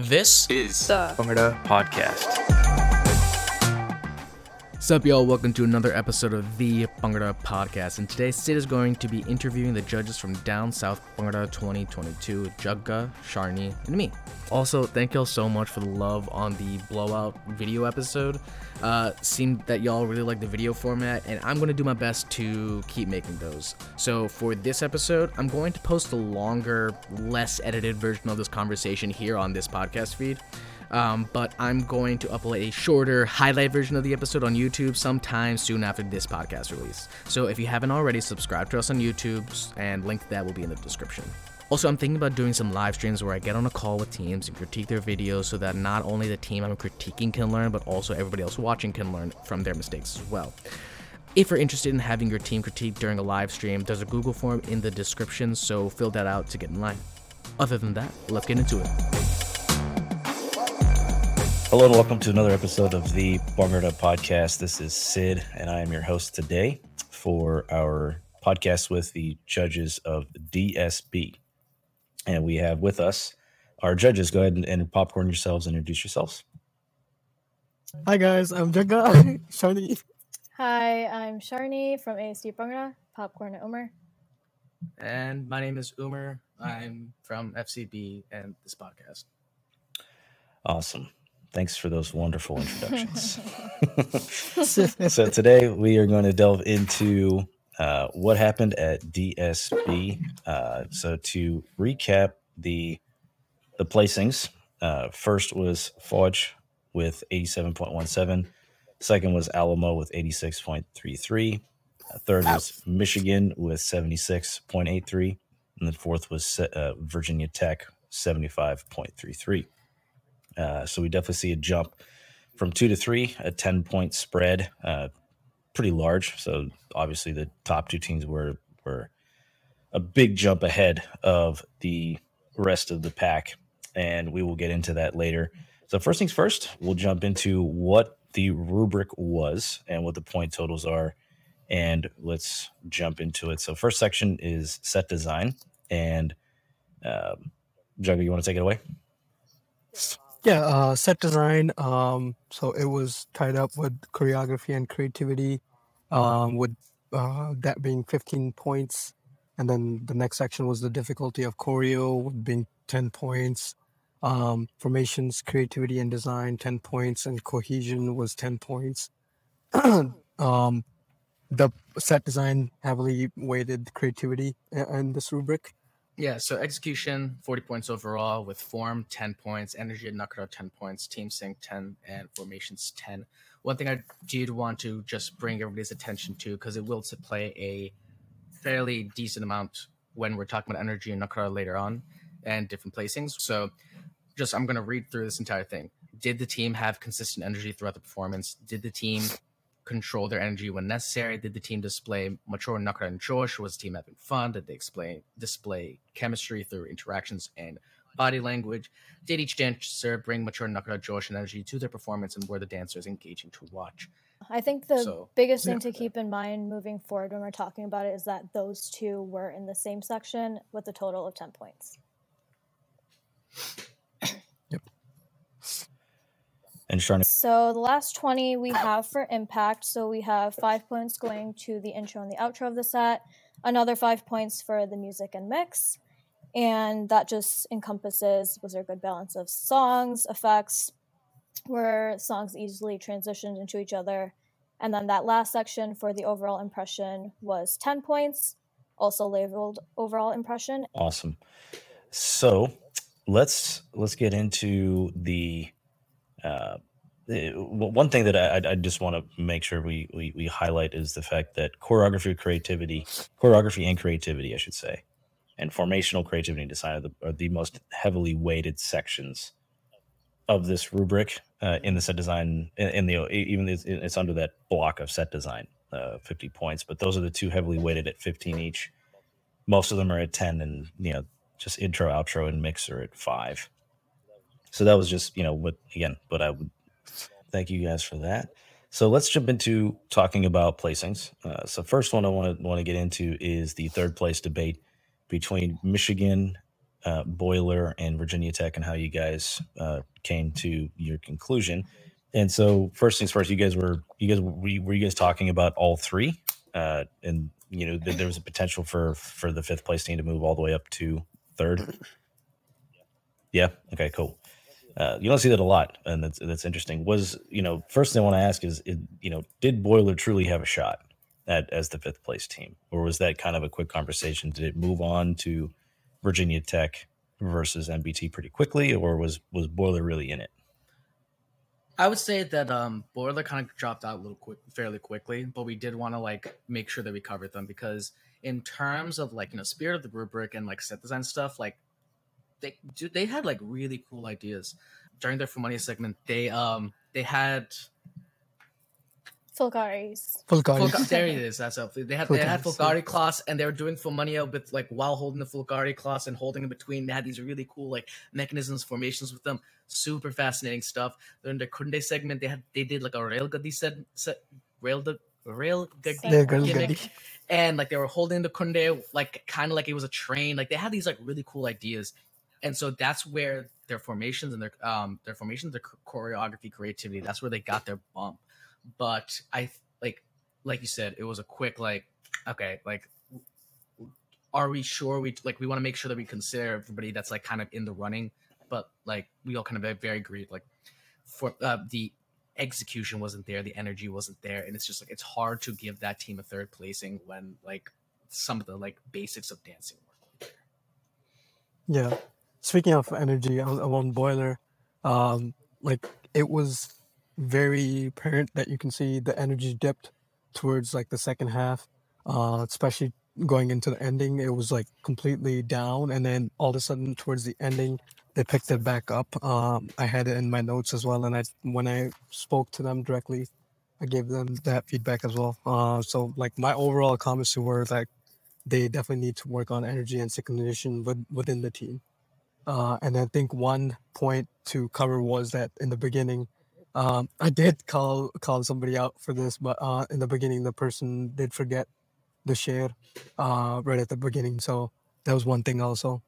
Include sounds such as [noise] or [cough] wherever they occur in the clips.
This is the Bhangra Podcast. What's up, y'all? Welcome to another episode of the Bhangra Podcast. And today, Sid is going to be interviewing the judges from Down South Bhangra 2022, Jagga, Sharnie, and me. Also, thank y'all so much for the love on the blowout video episode. Uh, seemed that y'all really like the video format, and I'm going to do my best to keep making those. So, for this episode, I'm going to post a longer, less edited version of this conversation here on this podcast feed. Um, but I'm going to upload a shorter highlight version of the episode on YouTube sometime soon after this podcast release. So if you haven't already, subscribe to us on YouTube, and link to that will be in the description. Also, I'm thinking about doing some live streams where I get on a call with teams and critique their videos so that not only the team I'm critiquing can learn, but also everybody else watching can learn from their mistakes as well. If you're interested in having your team critique during a live stream, there's a Google form in the description, so fill that out to get in line. Other than that, let's get into it. Hello and welcome to another episode of the Bhangra Podcast. This is Sid, and I am your host today for our podcast with the judges of DSB. And we have with us our judges. Go ahead and, and popcorn yourselves and introduce yourselves. Hi guys, I'm Jagga [laughs] Sharnie. Hi, I'm Sharnie from ASD Bhangra, Popcorn and Umer. And my name is Umer. I'm from FCB and this podcast. Awesome. Thanks for those wonderful introductions. [laughs] [laughs] so today we are going to delve into uh, what happened at DSB. Uh, so to recap the the placings, uh, first was Forge with 87.17. Second was Alamo with 86.33. Uh, third was Michigan with 76.83. And then fourth was uh, Virginia Tech, 75.33. Uh, so we definitely see a jump from two to three, a 10 point spread, uh, pretty large. So obviously the top two teams were, were a big jump ahead of the rest of the pack. And we will get into that later. So, first things first, we'll jump into what the rubric was and what the point totals are. And let's jump into it. So, first section is set design. And um, Jagga, you want to take it away? Yeah, uh, set design. Um, so it was tied up with choreography and creativity, um, with uh, that being 15 points. And then the next section was the difficulty of choreo, being 10 points. Um, formations, creativity, and design, 10 points. And cohesion was 10 points. [clears throat] um, the set design heavily weighted creativity in this rubric. Yeah, so execution, 40 points overall, with form, 10 points, energy and Nakara, 10 points, team sync, 10, and formations, 10. One thing I did want to just bring everybody's attention to, because it will play a fairly decent amount when we're talking about energy and Nakara later on and different placings. So just, I'm going to read through this entire thing. Did the team have consistent energy throughout the performance? Did the team control their energy when necessary? Did the team display mature Nakara and Josh? Was the team having fun? Did they display display chemistry through interactions and body language? Did each dancer bring mature Nakara, Josh, and energy to their performance, and were the dancers engaging to watch? I think the So, biggest thing to keep in mind moving forward when we're talking about it is that those two were in the same section with a total of 10 points. And So the last 20 we have for impact. So we have five points going to the intro and the outro of the set, another five points for the music and mix. And that just encompasses was there a good balance of songs, effects, were songs easily transitioned into each other. And then that last section for the overall impression was 10 points, also labeled overall impression. awesome. So let's let's get into the uh, the- one thing that I, I- just want to make sure we, we we highlight is the fact that choreography, creativity, choreography and creativity, I should say, and formational creativity and design are the, are the most heavily weighted sections of this rubric uh, in the set design. In, in the even it's, it's under that block of set design, uh, fifty points. But those are the two heavily weighted at fifteen each. Most of them are at ten, and you know just intro, outro, and mix are at five. So that was just you know what again. But I would thank you guys for that. So let's jump into talking about placings. Uh, so first one I want to want to get into is the third place debate between Michigan uh, Boiler and Virginia Tech and how you guys uh, came to your conclusion. And so, first things first, you guys were you guys were, you- were you guys talking about all three, uh, and you know that there was a potential for for the fifth place team to move all the way up to third. [clears throat] Yeah. Okay. Cool. Uh, you don't see that a lot, and that's that's interesting. Was you know first thing I want to ask is, it, you know, did Boiler truly have a shot at as the fifth place team, or was that kind of a quick conversation? Did it move on to Virginia Tech versus MBT pretty quickly, or was was Boiler really in it? I would say that um, Boiler kind of dropped out a little quick, fairly quickly, but we did want to like make sure that we covered them because in terms of like you know spirit of the rubric and like set design stuff, like they dude, they had like really cool ideas during their for money segment. They um they had Fulgaris. Fulgari. Fulga- there it is. That's up. They had they had Fulgari class, and they were doing Fulmania with like while holding the Fulgari class and holding in between. They had these really cool like mechanisms, formations with them. Super fascinating stuff. During the Kunde segment, they had they did like a rail guddy set, set rail the rail guddy Rail Guddy. gimmick, and like they were holding the Kunde like kind of like it was a train. Like they had these like really cool ideas, and so that's where their formations and their um their formations, their choreography, creativity. That's where they got their bump but I like like you said, it was a quick like okay, like are we sure we like we want to make sure that we consider everybody that's like kind of in the running, but like we all kind of very, agreed like for uh, the execution wasn't there, the energy wasn't there, and it's just like it's hard to give that team a third placing when like some of the like basics of dancing work. Yeah. Speaking of energy, on, on Boiler, um, like it was very apparent that you can see the energy dipped towards like the second half, uh, especially going into the ending. It was like completely down, and then all of a sudden towards the ending, they picked it back up. Um, I had it in my notes as well, and I when I spoke to them directly, I gave them that feedback as well. Uh, so like my overall comments were like they definitely need to work on energy and synchronization with, within the team. Uh, and I think one point to cover was that in the beginning, um, I did call call somebody out for this, but uh, in the beginning, the person did forget the share uh, right at the beginning. So that was one thing also.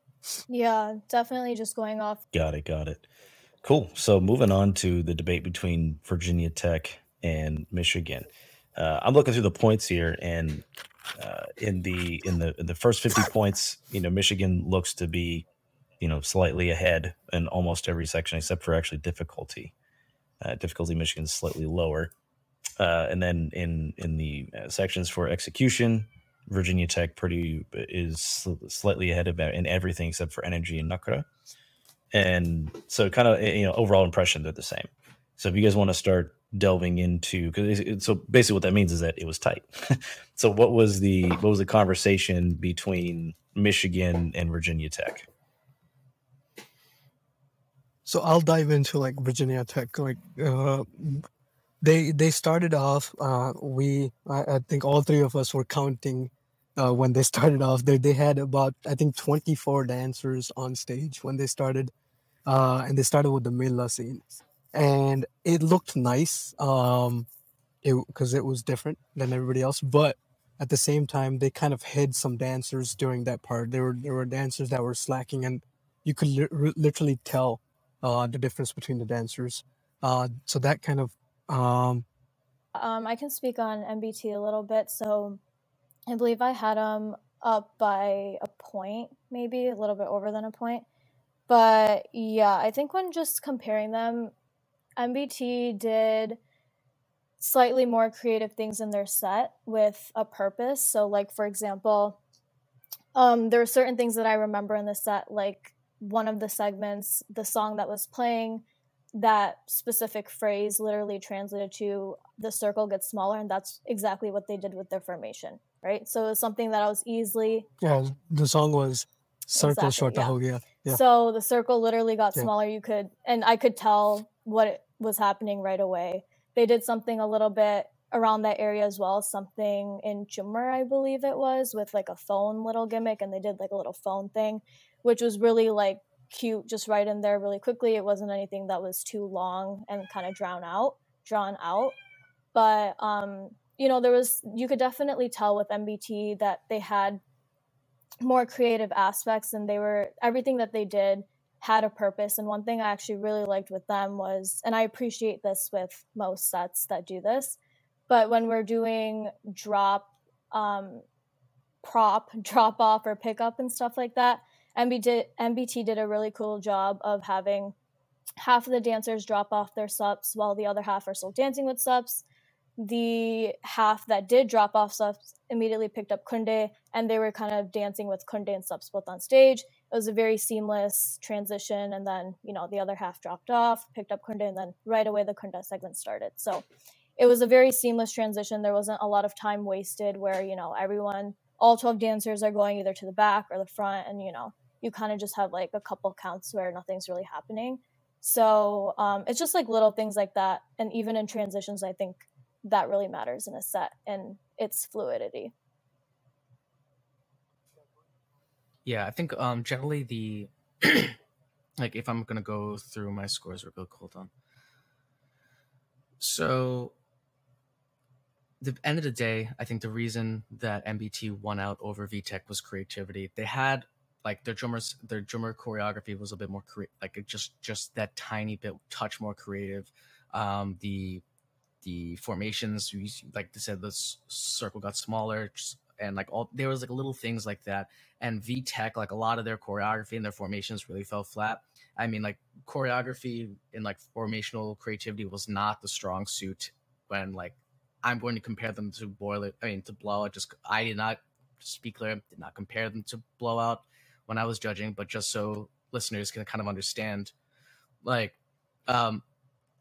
Yeah, definitely just going off. Got it. Got it. Cool. So moving on to the debate between Virginia Tech and Michigan. Uh, I'm looking through the points here, and uh, in the in the in the first 50 points, you know, Michigan looks to be, you know, slightly ahead in almost every section except for actually difficulty. Uh, difficulty Michigan's slightly lower, uh, and then in in the uh, sections for execution, Virginia Tech pretty is sl- slightly ahead of in everything except for energy and Nakara and so kind of you know overall impression they're the same. So if you guys want to start delving into because so basically what that means is that it was tight. [laughs] So what was the what was the conversation between michigan and virginia tech So I'll dive into like Virginia Tech. Like uh, they they started off. Uh, we I, I think all three of us were counting uh, when they [laughs] started off. They they had about I think twenty four dancers on stage when they started, uh, and they started with the Mela scene, and it looked nice. Um, it because it was different than everybody else, but at the same time they kind of hid some dancers during that part. There were there were dancers that were slacking, and you could li- literally tell uh, the difference between the dancers. Uh, so that kind of um, Um, I can speak on MBT a little bit. So I believe I had them up by a point, maybe a little bit over than a point. But yeah, I think when just comparing them, MBT did slightly more creative things in their set with a purpose. So, like for example, um, there were certain things that I remember in the set, like one of the segments, the song that was playing, that specific phrase literally translated to the circle gets smaller, and that's exactly what they did with their formation, right? So it was something that I was easily yeah. The song was "Circle Exactly, Shorta yeah. Gaya." Yeah. So the circle literally got Yeah. smaller. You could, and I could tell what was happening right away. They did something a little bit around that area as well, something in Chummer, I believe it was, with like a phone little gimmick, and they did like a little phone thing, which was really like cute, just right in there really quickly. It wasn't anything that was too long and kind of drown out, drawn out. But um, you know, there was you could definitely tell with MBT that they had more creative aspects and they were everything that they did had a purpose and one thing i actually really liked with them was and i appreciate this with most sets that do this but when we're doing drop um, prop [laughs] drop off or pickup and stuff like that Mbt did a really cool job of having half of the dancers drop off their subs while the other half are still dancing with subs the half that did drop off subs immediately picked up Kunde and they were kind of dancing with Kunde and subs both on stage. It was a very seamless transition and then, you know, the other half dropped off, picked up Kunde and then right away the Kunde segment started. So it was a very seamless transition. There wasn't a lot of time wasted where, you know, everyone all 12 dancers are going either to the back or the front and, you know, you kind of just have like a couple counts where nothing's really happening. So um, it's just like little things like that. And even in transitions, I think that really matters in a set and its fluidity. Yeah, I think um generally the [clears throat] like if I'm gonna go through my scores real quick, hold on. So the end of the day, I think the reason that MBT won out over VTech was creativity. They had like their drummers, their drummer choreography was a bit more cre- like just just that tiny bit touch more creative. Um, the the formations like they said the circle got smaller and like all there was like little things like that. And v tech like a lot of their choreography and their formations really fell flat. I mean like choreography and like formational creativity was not the strong suit when like i'm going to compare them to boiler i mean to blowout just i did not speak clear did not compare them to blowout when i was judging but just so listeners can kind of understand like um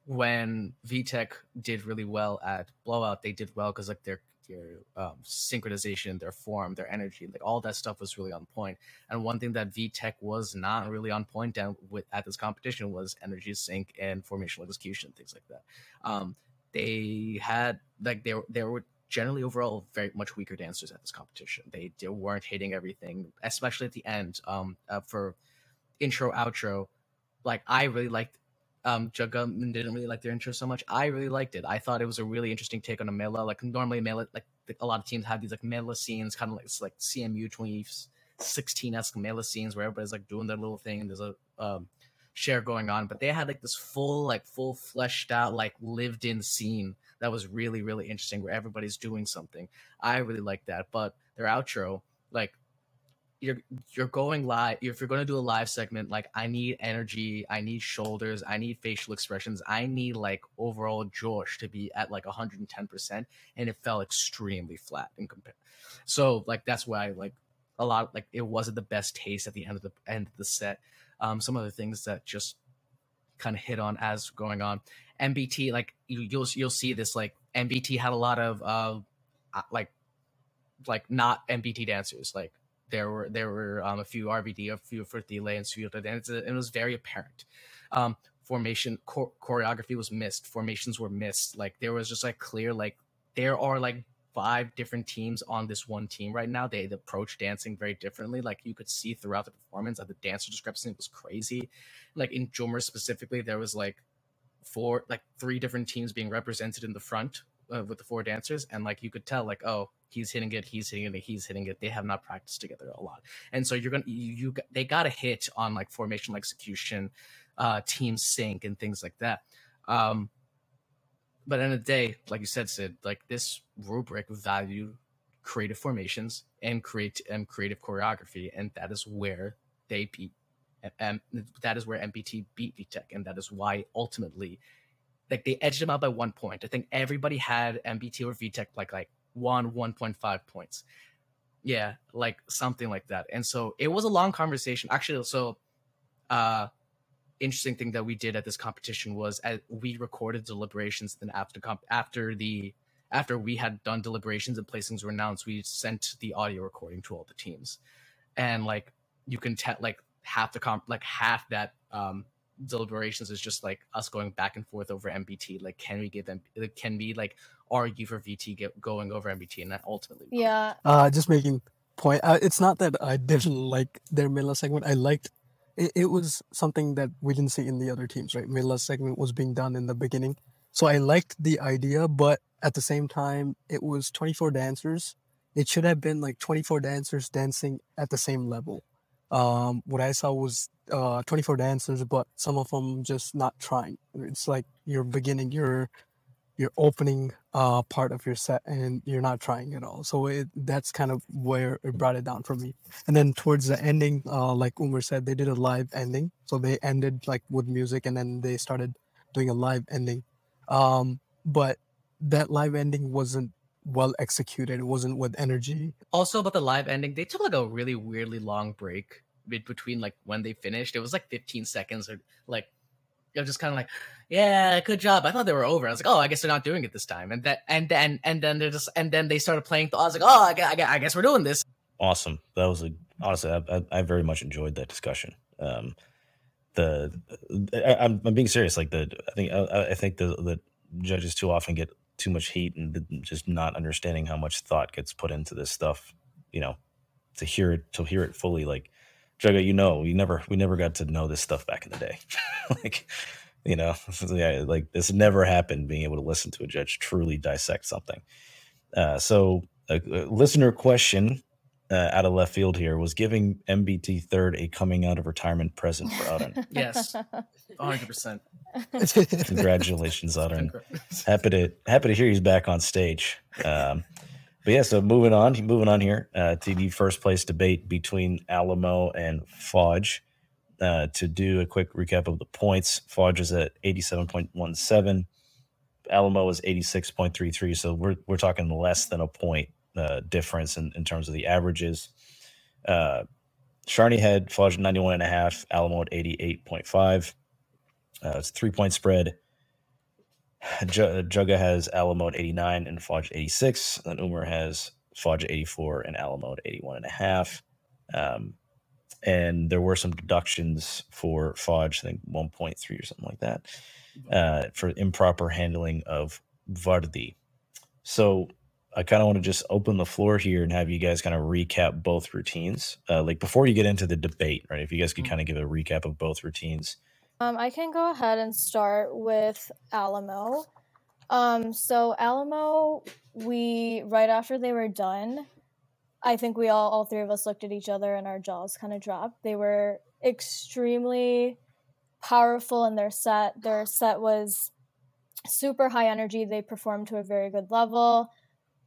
when VTech did really well at Blowout, they did well because like their their um, synchronization, their form, their energy, like all that stuff was really on point. And one thing that VTech was not really on point down with at this competition was energy sync and formational execution, things like that. Um, they had like they were they were generally overall very much weaker dancers at this competition. They, they weren't hitting everything, especially at the end. Um, uh, for intro outro, like I really liked um Jagga didn't really like their intro so much. I really liked it. I thought it was a really interesting take on a mela. Like normally mela like a lot of teams have these like mela scenes, kind of like like CMU 2016 esque mela scenes where everybody's like doing their little thing and there's a um, share going on. But they had like this full like full fleshed out like lived in scene that was really really interesting where everybody's doing something. I really like that. But their outro like you're you're going live if you're going to do a live segment like i need energy i need shoulders i need facial expressions i need like overall josh to be at like 110% and it felt extremely flat in compare so like that's why like a lot like it wasn't the best taste at the end of the end of the set um some other things that just kind of hit on as going on mbt like you, you'll you'll see this like mbt had a lot of uh like like not mbt dancers like there were there were um, a few RVD, a few for delay and Swiota, and it was very apparent. Um, formation choreography was missed. Formations were missed. Like there was just like clear like there are like five different teams on this one team right now. They approach dancing very differently. Like you could see throughout the performance that the dancer discrepancy was crazy. Like in Jummer specifically, there was like four, like three different teams being represented in the front uh, with the four dancers, and like you could tell, like oh, he's hitting it, he's hitting it, he's hitting it. They have not practiced together a lot, and so you're gonna you, you they got a hit on like formational execution, uh, team sync, and things like that. Um, but end of the day, like you said, Sid, like this rubric value creative formations and create and creative choreography, and that is where they beat. And that is where MBT beat VTech, and that is why ultimately like they edged them out by one point. I think everybody had MBT or VTech like like one 1.5 points. Yeah, like something like that. And so it was a long conversation. Actually, so uh interesting thing that we did at this competition was as we recorded deliberations then after comp after the after we had done deliberations and placings were announced, we sent the audio recording to all the teams. And like you can tell like half the comp like half that um deliberations is just like us going back and forth over MBT. Like, can we give them? Can we like argue for VT get, going over MBT, and that ultimately? Yeah. Uh, just making point. Uh, it's not that I [laughs] didn't like their Mela segment. I liked. It, it was something that we didn't see in the other teams, right? Mela segment was being done in the beginning, so I liked the idea, but at the same time, it was 24 dancers, it should have been like 24 dancers dancing at the same level. Um, what I saw was uh, 24 dancers, but some of them just not trying. It's like you're beginning your your opening uh, part of your set and you're not trying at all. So it, that's kind of where it brought it down for me. And then towards the ending, uh, like Umer said, they did a live ending. So they ended like with music and then they started doing a live ending. Um, but that live ending wasn't well executed. It wasn't with energy. Also, about the live ending, they took like a really weirdly long break between like when they finished. It was like 15 seconds or like I was just kind of like, yeah, good job. I thought they were over. I was like, oh, I guess they're not doing it this time. And that, and then, and then they're just, and then they started playing. I was like, oh, I guess, I guess we're doing this. Awesome. That was a honestly, I, I, I very much enjoyed that discussion. Um, the I, am I'm being serious. Like the I think I, I think the the judges too often get too much heat and just not understanding how much thought gets put into this stuff. You know, to hear it to hear it fully. Like Jagga, you know, we never we never got to know this stuff back in the day. [laughs] like you know, [laughs] yeah, like this never happened. Being able to listen to a judge truly dissect something. Uh, so a, a listener question uh, out of left field here was giving MBT third a coming out of retirement present for Auden. [laughs] yes, [laughs] hundred percent. Congratulations, [laughs] Auden. happy to happy to hear he's back on stage. Um, but yeah, so moving on, moving on here uh, to the first place debate between Alamo and Fudge. Uh, to do a quick recap of the points, Fudge is at eighty-seven point one seven. Alamo is eighty-six point three three. So we're we're talking less than a point uh, difference in, in terms of the averages. Uh, Sharnie had Fudge 91 and a half, Alamo at 88.5. Uh, it's three point spread. [sighs] J- Jagga has Alamo at 89 and Fudge 86. And Umer has Fudge 84 and Alamo at 81 and a half. Um, and there were some deductions for Fudge, I think 1.3 or something like that, uh, for improper handling of Vardi. So I kind of want to just open the floor here and have you guys kind of recap both routines. Uh, like before you get into the debate, right? If you guys could mm-hmm. kind of give a recap of both routines. Um, I can go ahead and start with Alamo. Um, so Alamo, we right after they were done, I think we all all three of us looked at each other and our jaws kind of dropped. They were extremely powerful in their set. Their set was super high energy. They performed to a very good level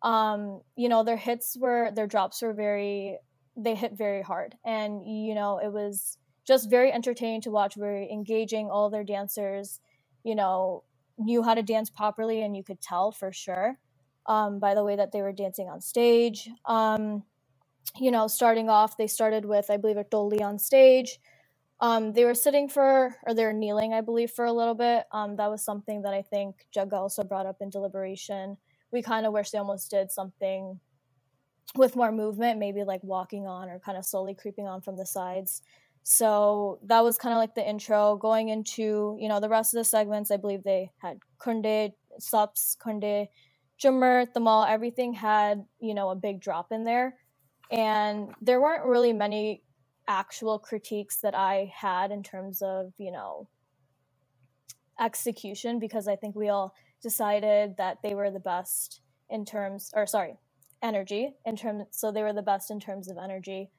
um, you know, their hits were their drops were very they hit very hard. And you know, it was just very entertaining to watch, very engaging. All their dancers, you know, knew how to dance properly and you could tell for sure. Um, by the way that they were dancing on stage. Um, you know, starting off, they started with, I believe, a Dolly on stage. Um, they were sitting for, or they were kneeling, I believe, for a little bit. Um, that was something that I think Jagga also brought up in deliberation we kind of wish they almost did something with more movement, maybe like walking on or kind of slowly creeping on from the sides. So that was kind of like the intro. Going into, you know, the rest of the segments, I believe they had Kunde, Sups, Kunde, Jummer, Thamal, everything had, you know, a big drop in there. And there weren't really many actual critiques that I had in terms of, you know, execution because I think we all decided that they were the best in terms, or sorry, energy in terms. So they were the best in terms of energy.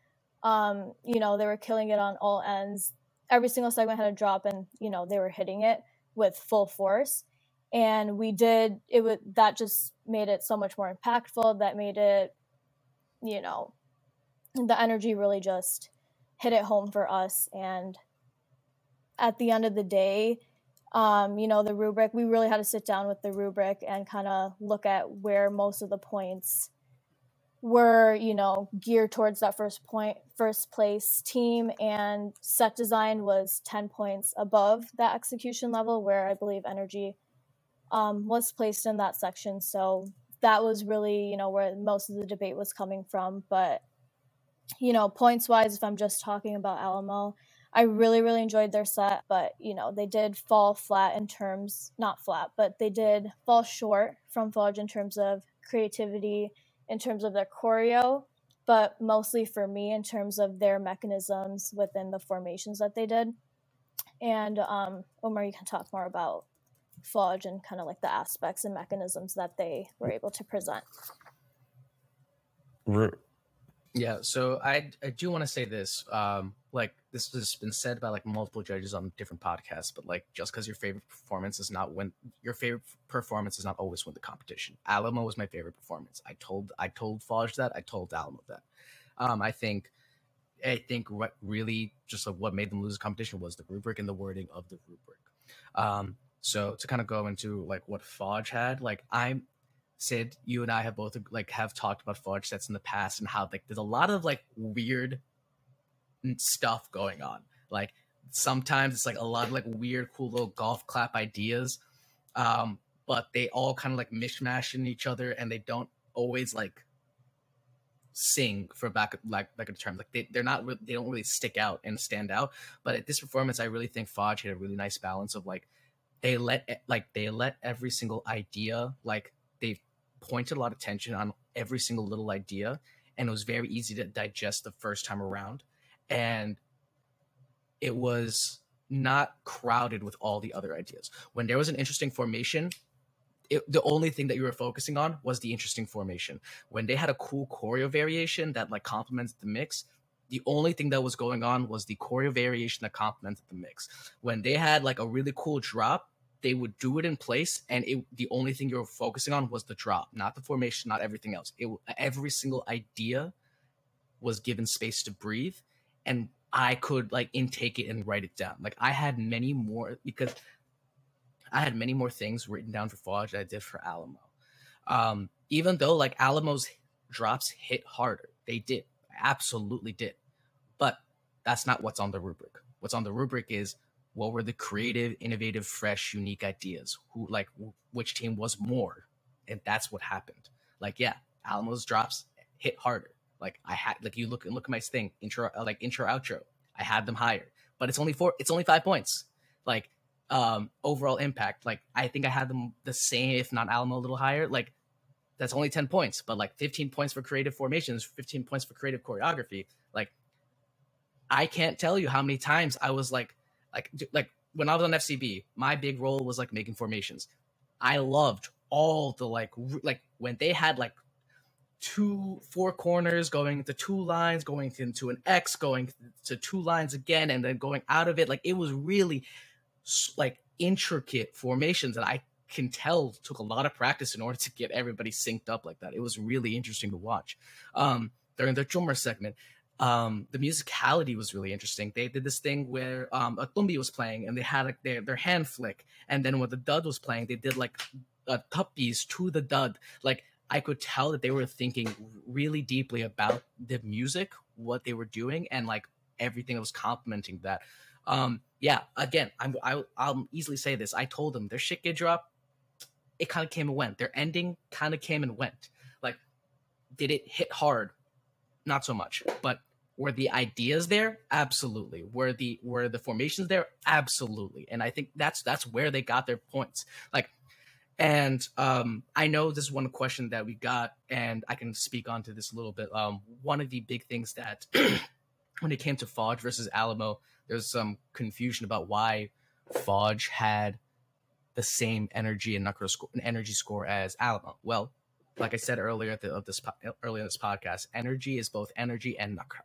Um, you know, they were killing it on all ends. Every single segment had a drop, and you know they were hitting it with full force. And we did it. Would that just made it so much more impactful. That made it, you know, the energy really just hit it home for us. And at the end of the day, um, you know, the rubric, we really had to sit down with the rubric and kind of look at where most of the points were, you know, geared towards that first point, first place team. And set design was 10 points above that execution level, where I believe energy um, was placed in that section. So that was really, you know, where most of the debate was coming from. But, you know, points wise, if I'm just talking about Alamo, I really, really enjoyed their set, but you know, they did fall flat in terms, not flat, but they did fall short from Fudge in terms of creativity, in terms of their choreo, but mostly for me in terms of their mechanisms within the formations that they did. And um, Umer, you can talk more about Fudge and kind of like the aspects and mechanisms that they were able to present. yeah, so I I do want to say this. Um, like this has been said by like multiple judges on different podcasts, but like just because your favorite performance is not when your favorite performance is not always win the competition. Alamo was my favorite performance. I told I told Fudge that. I told Alamo that. Um, I think I think what really just like what made them lose the competition was the rubric and the wording of the rubric. Um, so to kind of go into like what Fudge had, like I'm Sid, you and I have both like have talked about fudge sets in the past and how like there's a lot of like weird stuff going on. Like sometimes it's like a lot of like weird, cool little golf clap ideas, um, but they all kind of like mishmash in each other, and they don't always like sing for back like like a term like they, they're not re- they don't really stick out and stand out. But at this performance i really think fudge had a really nice balance of like they let like they let every single idea like they pointed a lot of attention on every single little idea and it was very easy to digest the first time around and it was not crowded with all the other ideas. When there was an interesting formation it, the only thing that you were focusing on was the interesting formation. When they had a cool choreo variation that like complements the mix the only thing that was going on was the choreo variation that complemented the mix. When they had like a really cool drop they would do it in place and it the only thing you were focusing on was the drop not the formation not everything else. It every single idea was given space to breathe and i could like intake it and write it down like i had many more because i had many more things written down for fudge than i did for alamo um even though like alamo's drops hit harder they did absolutely did but that's not what's on the rubric what's on the rubric is what were the creative, innovative, fresh, unique ideas? Who like which team was more? And that's what happened. Like, yeah, Alamo's drops hit harder. Like I had like you look and look at my thing, intro uh, like intro outro. I had them higher. But it's only four it's only five points. Like um overall impact. Like I think I had them the same, if not Alamo a little higher. Like that's only 10 points, but like 15 points for creative formations, 15 points for creative choreography. Like I can't tell you how many times I was like like like when I was on FCB, my big role was like making formations. I loved all the like like when they had like two four corners going to two lines going into an x going to two lines again and then going out of it like it was really like intricate formations that i can tell took a lot of practice in order to get everybody synced up like that it was really interesting to watch um during the drummer segment um, the musicality was really interesting. They did this thing where um, a tumbi was playing and they had like their, their hand flick, and then when the dud was playing, they did like a tuppies to the dud. Like I could tell that they were thinking really deeply about the music, what they were doing, and like everything that was complementing that. Um, yeah, again, I'm I, I'll easily say this. I told them their shit get drop. It kind of came and went. Their ending kind of came and went. Like, did it hit hard? Not so much, but were the ideas there? Absolutely. Were the were the formations there? Absolutely. And I think that's that's where they got their points. Like and um, I know this is one question that we got, and I can speak onto this a little bit. Um, one of the big things that [clears throat] when it came to Fudge versus Alamo, there's some confusion about why Fudge had the same energy and score, an energy score as Alamo. Well, like I said earlier the, of this earlier in this podcast, energy is both energy and Nukra.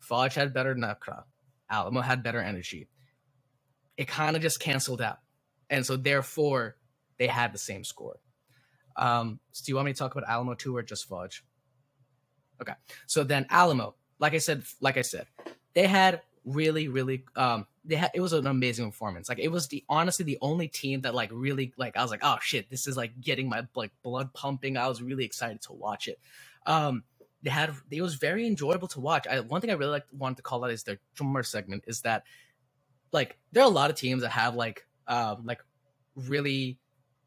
Fudge had better Nukra. Alamo had better energy. It kind of just canceled out. And so therefore they had the same score. Um, so do you want me to talk about Alamo too or just Fudge? Okay. So then Alamo, like I said, like I said, they had really, really um they had it was an amazing performance. Like it was the honestly the only team that like really like I was like, oh shit, this is like getting my like blood pumping. I was really excited to watch it. Um they had it was very enjoyable to watch. I, one thing I really like wanted to call out is their drummer segment is that like there are a lot of teams that have like um like really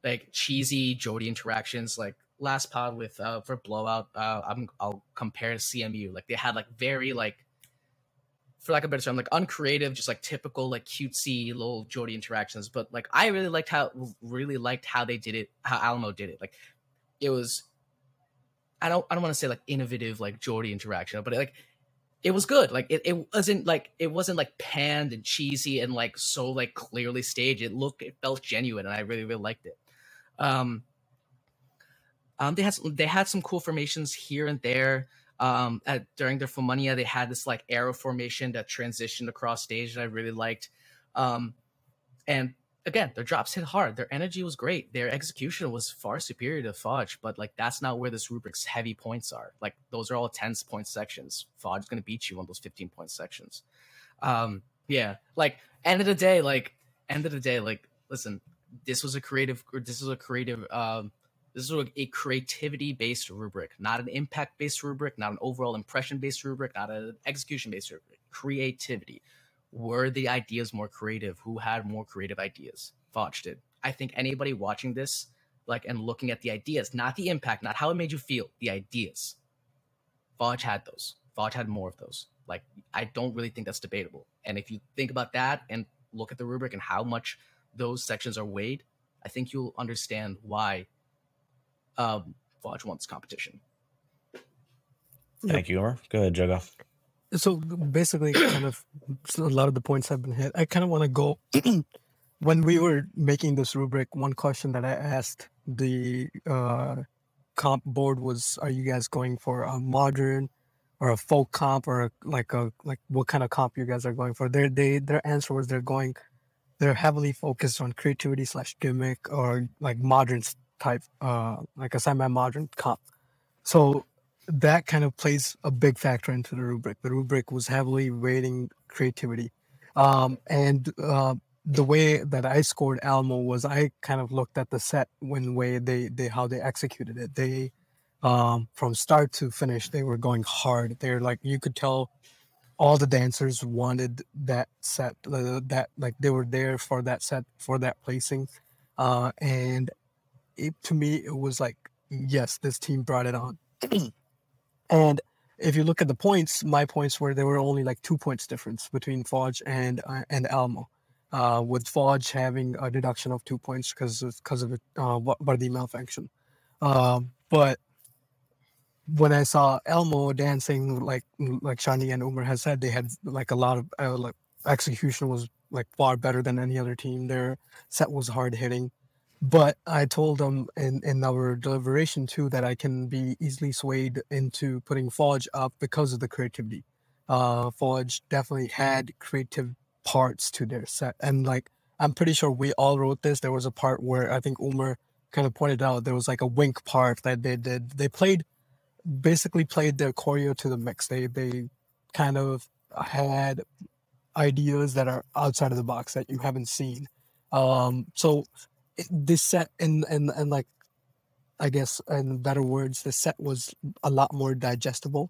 like cheesy Jody interactions like last pod with uh for blowout uh I'm I'll compare CMU like they had like very like for lack of a better term like uncreative just like typical like cutesy little Jody interactions but like I really liked how really liked how they did it how Alamo did it like it was I don't I don't want to say like innovative like Jody interaction, but like it was good. Like it, it wasn't like it wasn't like panned and cheesy and like so like clearly staged. It looked it felt genuine and I really really liked it. Um, um they had some, they had some cool formations here and there. Um, at, during their Fulmania, they had this like arrow formation that transitioned across stage that I really liked. Um, and again, their drops hit hard. Their energy was great. Their execution was far superior to Fudge, but like that's not where this rubric's heavy points are. Like those are all 10 point sections. Fudge's gonna beat you on those 15 point sections. Um, yeah, like end of the day, like end of the day, like listen, this was a creative this is a creative um this is a creativity based rubric, not an impact based rubric, not an overall impression based rubric, not an execution based rubric. Creativity. Were the ideas more creative? Who had more creative ideas? Fudge did. I think anybody watching this, like, and looking at the ideas, not the impact, not how it made you feel, the ideas. Fudge had those. Fudge had more of those. Like, I don't really think that's debatable. And if you think about that and look at the rubric and how much those sections are weighed, I think you'll understand why um, Fudge won this competition. Thank you, Umer. Go ahead, Jagga. So basically, kind of a lot of the points have been hit. I kind of want to go [clears throat] when we were making this rubric. One question that I asked the uh, comp board was, "Are you guys going for a modern or a folk comp or a, like a like what kind of comp you guys are going for?" Their they their answer was they're going they're heavily focused on creativity slash gimmick or like modern type, uh, like a semi-modern comp. So that kind of plays a big factor into the rubric. The rubric was heavily rating creativity, um, and uh, the way that I scored Alamo was I kind of looked at the set when way they they how they executed it. They um, from start to finish they were going hard. They're like you could tell all the dancers wanted that set uh, that like they were there for that set for that placing uh and it, to me it was like yes this team brought it on. [clears throat] And if you look at the points my points were there were only like two points difference between Fudge and uh, and Alamo uh with Fudge having a deduction of two points because because of it uh the malfunction. Um but when I saw Alamo dancing, like like Sharnie and Umer has said, they had like a lot of uh, like execution was like far better than any other team. Their set was hard hitting, but I told them in in our deliberation too that I can be easily swayed into putting Fudge up because of the creativity. Uh, Fudge definitely had creative parts to their set, and like I'm pretty sure we all wrote this. There was a part where I think Umer kind of pointed out there was like a wink part that they did. They played basically played their choreo to the mix. They they kind of had ideas that are outside of the box that you haven't seen. Um, so this set and and and like I guess in better words, the set was a lot more digestible.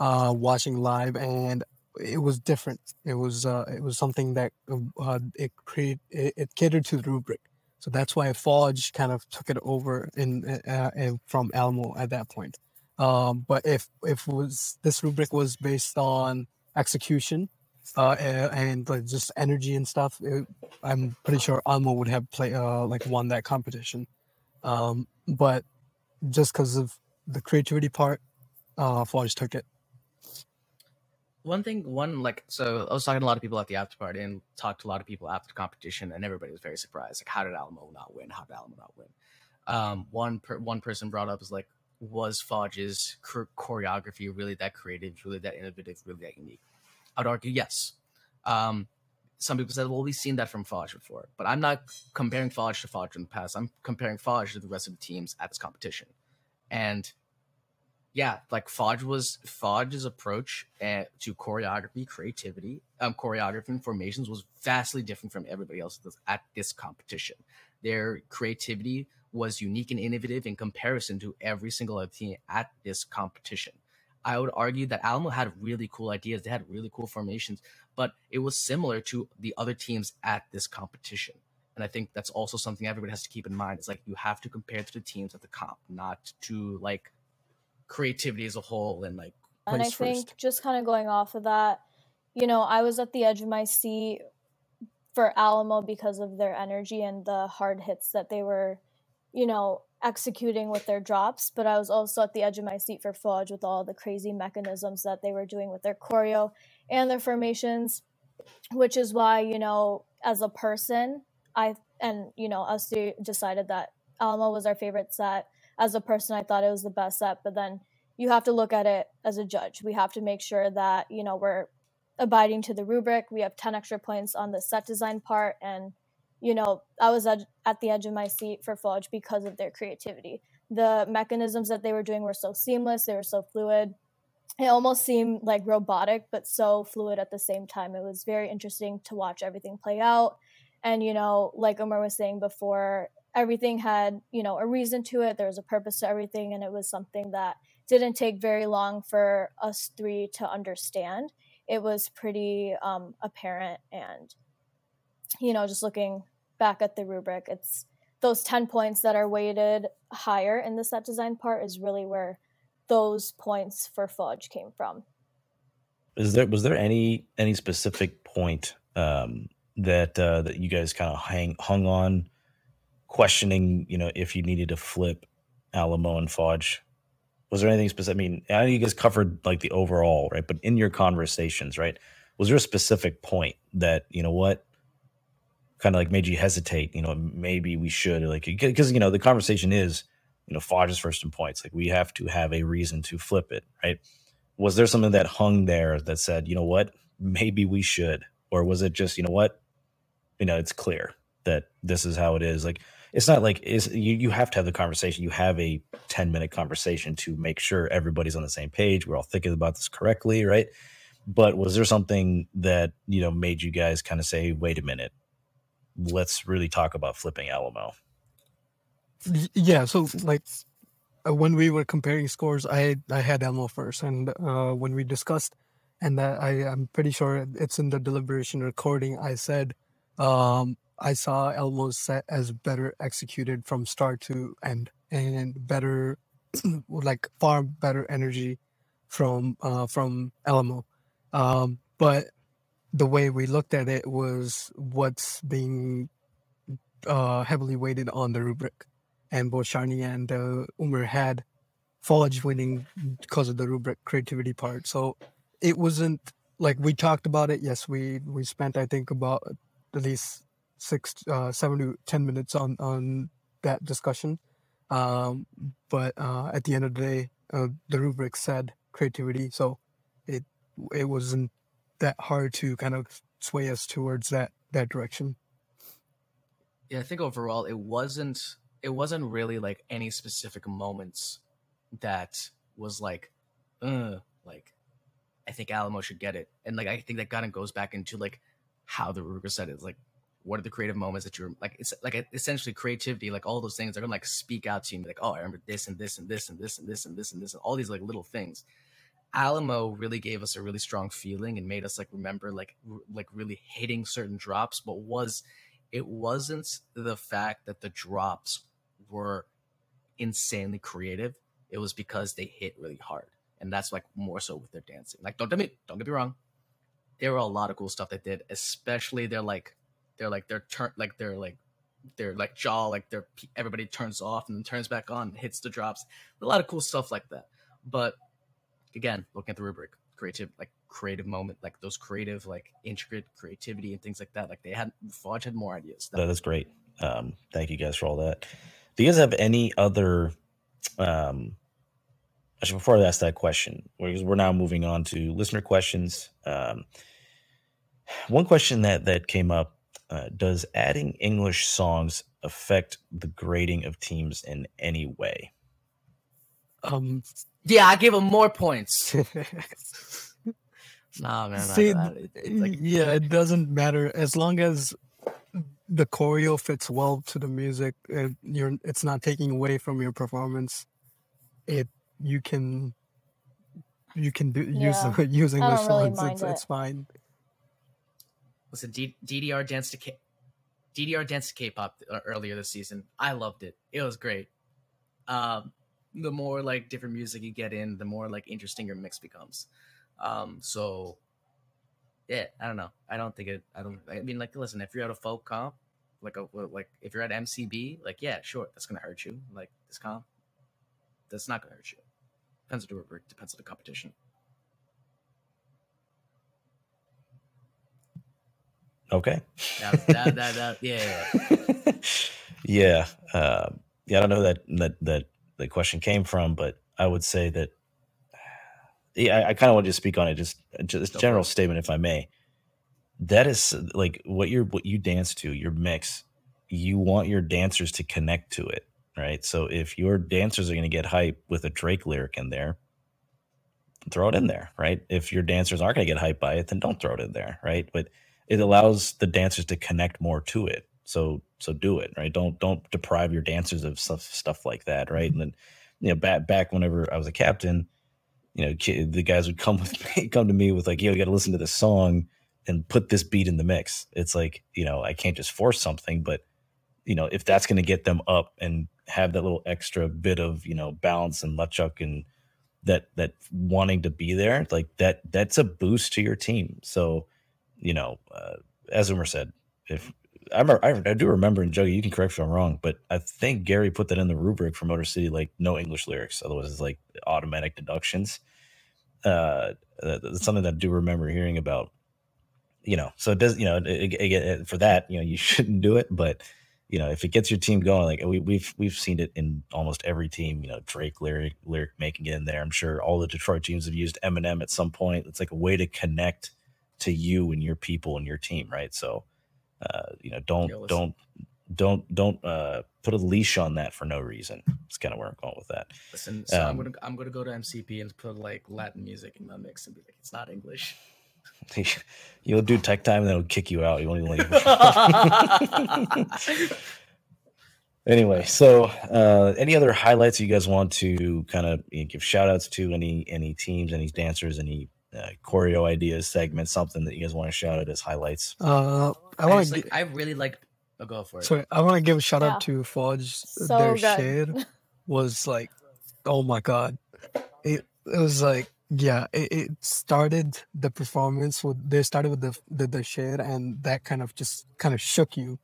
Uh, watching live and it was different. It was uh, it was something that uh, it created it, it, catered to the rubric. So that's why Fudge kind of took it over in, uh, in from Alamo at that point. Um, but if if was this rubric was based on execution uh, and, like just energy and stuff, it, I'm pretty sure Alamo would have play uh, like won that competition. Um, but just because of the creativity part, uh, Fudge took it. One thing, one like, so I was talking to a lot of people at the after party and talked to a lot of people after the competition, and everybody was very surprised. Like, how did Alamo not win? How did Alamo not win? Um, one per, one person brought up is like, was Fudge's choreography really that creative, really that innovative, really that unique? I'd argue yes. Um, some people said, well, we've seen that from Fudge before, but I'm not comparing Fudge to Fudge in the past. I'm comparing Fudge to the rest of the teams at this competition. And yeah, like Fudge was Fudge's approach uh, to choreography, creativity, um, choreography and formations was vastly different from everybody else at this competition. Their creativity was unique and innovative in comparison to every single other team at this competition. I would argue that Alamo had really cool ideas. They had really cool formations, but it was similar to the other teams at this competition. And I think that's also something everybody has to keep in mind. It's like you have to compare to the teams at the comp, not to like creativity as a whole and like. And I think first. just kind of going off of that, you know, I was at the edge of my seat for Alamo because of their energy and the hard hits that they were you know, executing with their drops, but I was also at the edge of my seat for Fudge with all the crazy mechanisms that they were doing with their choreo and their formations, which is why, you know, as a person, I and you know, us decided that Alamo was our favorite set. As a person, I thought it was the best set, but then you have to look at it as a judge. We have to make sure that, you know, we're abiding to the rubric. We have 10 extra points on the set design part. And, you know, I was at, at the edge of my seat for Fudge because of their creativity. The mechanisms that they were doing were so seamless, they were so fluid. It almost seemed like robotic, but so fluid at the same time. It was very interesting to watch everything play out. And, you know, like Umer was saying before, everything had, you know, a reason to it. There was a purpose to everything. And it was something that didn't take very long for us three to understand. It was pretty um, apparent. And, you know, just looking back at the rubric, it's those 10 points that are weighted higher in the set design part is really where those points for fudge came from. Is there was there any any specific point um, that uh, that you guys kind of hang hung on, questioning, you know, if you needed to flip Alamo and Fudge? Was there anything specific? I mean, I know you guys covered like the overall, right? But in your conversations, right, was there a specific point that you know what kind of like made you hesitate? You know, maybe we should like because you know the conversation is, you know, Fudge is first in points. Like we have to have a reason to flip it, right? Was there something that hung there that said, you know what, maybe we should, or was it just, you know what, you know, it's clear that this is how it is. Like it's not like is you, you have to have the conversation. You have a 10 minute conversation to make sure everybody's on the same page. We're all thinking about this correctly, right? But was there something that, you know, made you guys kind of say, wait a minute, let's really talk about flipping Alamo? Yeah. So like uh, when we were comparing scores, I I had Alamo first, and uh, when we discussed, and I I'm pretty sure it's in the deliberation recording. I said um, I saw Alamo's set as better executed from start to end and better, [clears throat] like far better energy from uh, from Elmo. Um, but the way we looked at it was what's being uh, heavily weighted on the rubric, and both Sharnie and uh, Umer had Fudge winning because of the rubric creativity part. So it wasn't like we talked about it. Yes, we we spent I think about at least six, uh, seven to ten minutes on on that discussion. Um, but uh, at the end of the day, uh, the rubric said creativity, so it it wasn't that hard to kind of sway us towards that that direction. Yeah, I think overall it wasn't it wasn't really like any specific moments that was like, uh, like I think Alamo should get it, and like I think that kind of goes back into like how the rubric said it. It's like what are the creative moments that you're like it's like essentially creativity like all those things are gonna like speak out to you like oh i remember this and this and this and this and this and this and this and all these like little things alamo really gave us a really strong feeling and made us like remember like r- like really hitting certain drops but was it wasn't the fact that the drops were insanely creative. It was because they hit really hard and that's like more so with their dancing. Like don't get me don't get me wrong. There were a lot of cool stuff they did especially their like they're like they're turn like they're like their like jaw like their everybody turns off and then turns back on hits the drops. A lot of cool stuff like that. But again looking at the rubric creative like creative moment like those creative like intricate creativity and things like that like they had Fudge had more ideas that is great. Um thank you guys for all that. Do you guys have any other um actually before i ask that question because we're now moving on to listener questions um one question that that came up uh, does adding English songs affect the grading of teams in any way? Um, yeah, I give him more points. [laughs] nah, man. See, like, yeah, it doesn't matter as long as the choreo fits well to the music. It, you're, it's not taking away from your performance. It you can you can do yeah. use use English songs. Really it's, it. it's fine. Listen, D- DDR danced to K- DDR danced to K-pop earlier this season. I loved it. It was great. Um, the more like different music you get in, the more like interesting your mix becomes. Um, so yeah, I don't know. I don't think it. I don't. I mean, like, listen, if you're at a folk comp, like a like if you're at MCB, like yeah, sure, that's gonna hurt you. Like this comp, that's not gonna hurt you. Depends on the depends on the competition. Okay. That, that, that, that, yeah. yeah. [laughs] Uh, yeah. I don't know that, that, that the question came from, but I would say that yeah, I, I kind of want to speak on it. Just uh, just general statement, if I may. That is like what you're what you dance to, your mix. You want your dancers to connect to it, right? So if your dancers are going to get hype with a Drake lyric in there, throw it in there, right? If your dancers aren't going to get hyped by it, then don't throw it in there, right? But it allows the dancers to connect more to it. So so do it, right? Don't don't deprive your dancers of stuff stuff like that, right? And then you know back back whenever I was a captain, you know the guys would [laughs] come with me, come to me with like, yo, you got to listen to this song and put this beat in the mix. It's like you know I can't just force something, but you know if that's going to get them up and have that little extra bit of you know balance and lechuk and that that wanting to be there like that that's a boost to your team so you know uh, as Umer said if I, remember, I, I do remember and Juggy you can correct me if I'm wrong but I think Gary put that in the rubric for Motor City like no English lyrics otherwise it's like automatic deductions uh that's something that I do remember hearing about you know so it does you know it, it, it, for that you know you [laughs] shouldn't do it but you know, if it gets your team going, like we, we've we've seen it in almost every team. You know, Drake lyric lyric making it in there. I'm sure all the Detroit teams have used Eminem at some point. It's like a way to connect to you and your people and your team, right? So, uh, you know, don't don't don't don't uh, put a leash on that for no reason. It's kind of where I'm going with that. Listen, so um, I'm gonna I'm gonna go to MCB and put like Latin music in my mix and be like, it's not English. [laughs] You'll do tech time and then it'll kick you out. You won't even leave. [laughs] anyway, so uh, any other highlights you guys want to kind of give shout outs to any any teams, any dancers, any uh, choreo ideas, segment, something that you guys want to shout out as highlights? Uh, I want to. Like, I really like. I'll oh, go for it. Sorry, I want to give a shout yeah. out to Forge. So Their good. shade [laughs] was like, oh my god, it it was like yeah, it, it started the performance with they started with the, the the share and that kind of just kind of shook you.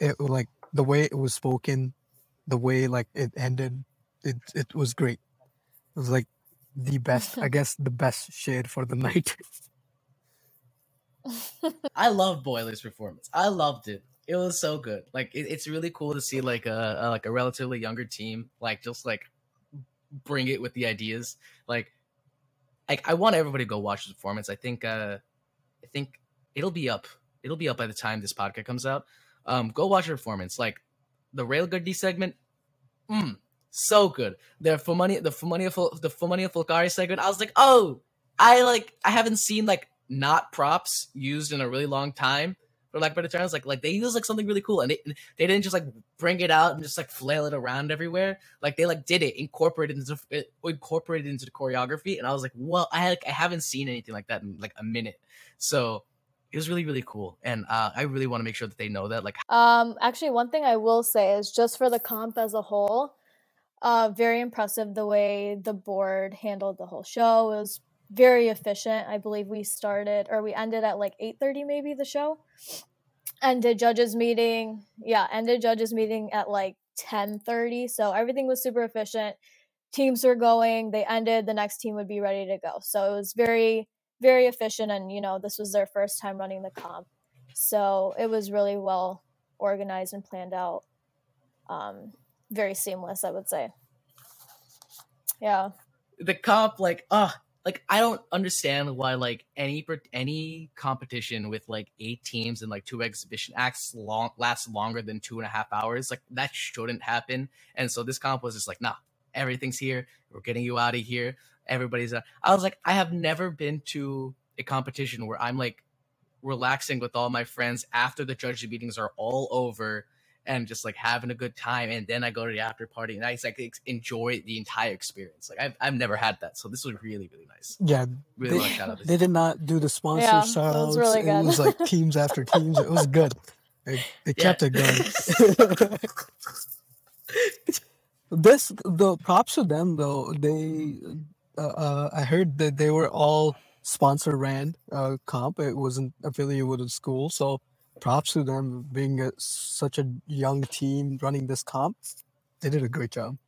It like the way it was spoken, the way like it ended, it it was great. It was like the best, I [laughs] guess, the best shade for the night. [laughs] I love Boiler's performance. I loved it. It was so good. Like it, it's really cool to see like a, a like a relatively younger team like just like bring it with the ideas. Like like I want everybody to go watch the performance. I think uh I think it'll be up. It'll be up by the time this podcast comes out. Um, go watch the performance. Like the Railgurdy segment, mm, so good. The for money, the for money, the for money of Phulkari segment. I was like, oh, I like. I haven't seen like not props used in a really long time for lack of better terms. Like like they use like something really cool, and they they didn't just like bring it out and just like flail it around everywhere. Like they like did it, incorporated into it, incorporated into the choreography, and I was like, well, I like I haven't seen anything like that in like a minute. So it was really really cool, and uh, I really want to make sure that they know that. Like, um, actually, one thing I will say is just for the comp as a whole. Uh, very impressive the way the board handled the whole show. It was very efficient. I believe we started or we ended at like 8:30 maybe the show. Ended judges meeting. Yeah, ended judges meeting at like 10:30. So everything was super efficient. Teams were going, they ended, the next team would be ready to go. So it was very very efficient and you know, this was their first time running the comp. So it was really well organized and planned out. Um very seamless, I would say. Yeah. The comp like uh like I don't understand why like any any competition with like eight teams and like two exhibition acts long lasts longer than two and a half hours. Like that shouldn't happen. And so this comp was just like, nah, everything's here. We're getting you out of here. Everybody's. Uh, I was like, I have never been to a competition where I'm like relaxing with all my friends after the judge meetings are all over and just like having a good time. And then I go to the after party and I just like enjoy the entire experience. Like I've, I've never had that. So this was really, really nice. Yeah. Really they, shout out they did not do the sponsor yeah, shout outs. Really it was like teams after teams. It was good. They, they yeah. kept it going. [laughs] this the props to them though. They uh, uh, I heard that they were all sponsor ran uh, comp. It wasn't affiliated with a school, so props to them being a, such a young team running this comp. They did a great job.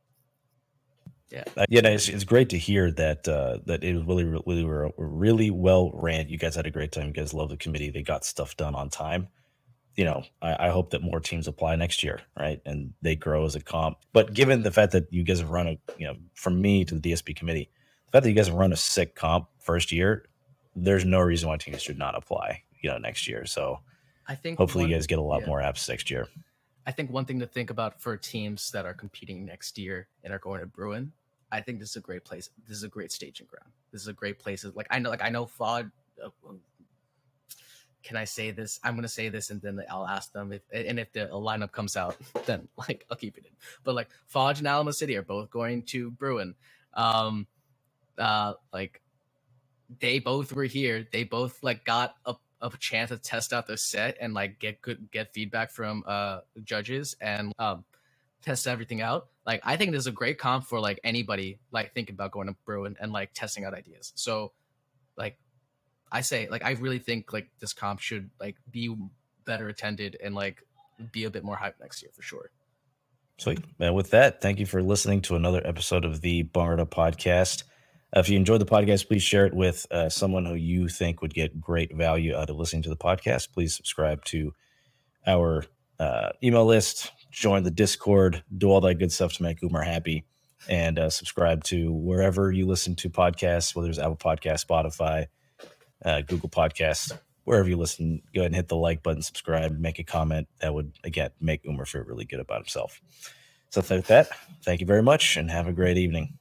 Yeah, uh, yeah, it's, it's great to hear that uh, that it was really, really, really well ran. You guys had a great time. You guys love the committee. They got stuff done on time. You know, I, I hope that more teams apply next year, right? And they grow as a comp. But given the fact that you guys have run a, you know, from me to the DSB committee, the fact that you guys have run a sick comp first year, there's no reason why teams should not apply, you know, next year. So I think hopefully one- you guys get a lot yeah. more apps next year. I think one thing to think about for teams that are competing next year and are going to Bruin, I think this is a great place. This is a great staging ground. This is a great place. Like I know, like I know, Fod. Uh, can I say this? I'm gonna say this, and then I'll ask them if, and if the lineup comes out, [laughs] then like I'll keep it in. But like Fodge and Alamo City are both going to Bruin. Um, uh, like they both were here. They both like got a a chance to test out their set and like get good get feedback from uh judges and um test everything out. Like I think this is a great comp for like anybody like thinking about going to Bruin and like testing out ideas. So like I say like I really think like this comp should like be better attended and like be a bit more hype next year for sure. Sweet. And with that, thank you for listening to another episode of the Bhangra podcast. Uh, if you enjoyed the podcast, please share it with uh, someone who you think would get great value out of listening to the podcast. Please subscribe to our uh, email list, join the Discord, do all that good stuff to make Umer happy, and uh, subscribe to wherever you listen to podcasts, whether it's Apple Podcasts, Spotify, uh, Google Podcasts, wherever you listen. Go ahead and hit the like button, subscribe, make a comment. That would, again, make Umer feel really good about himself. So, with that, thank you very much and have a great evening.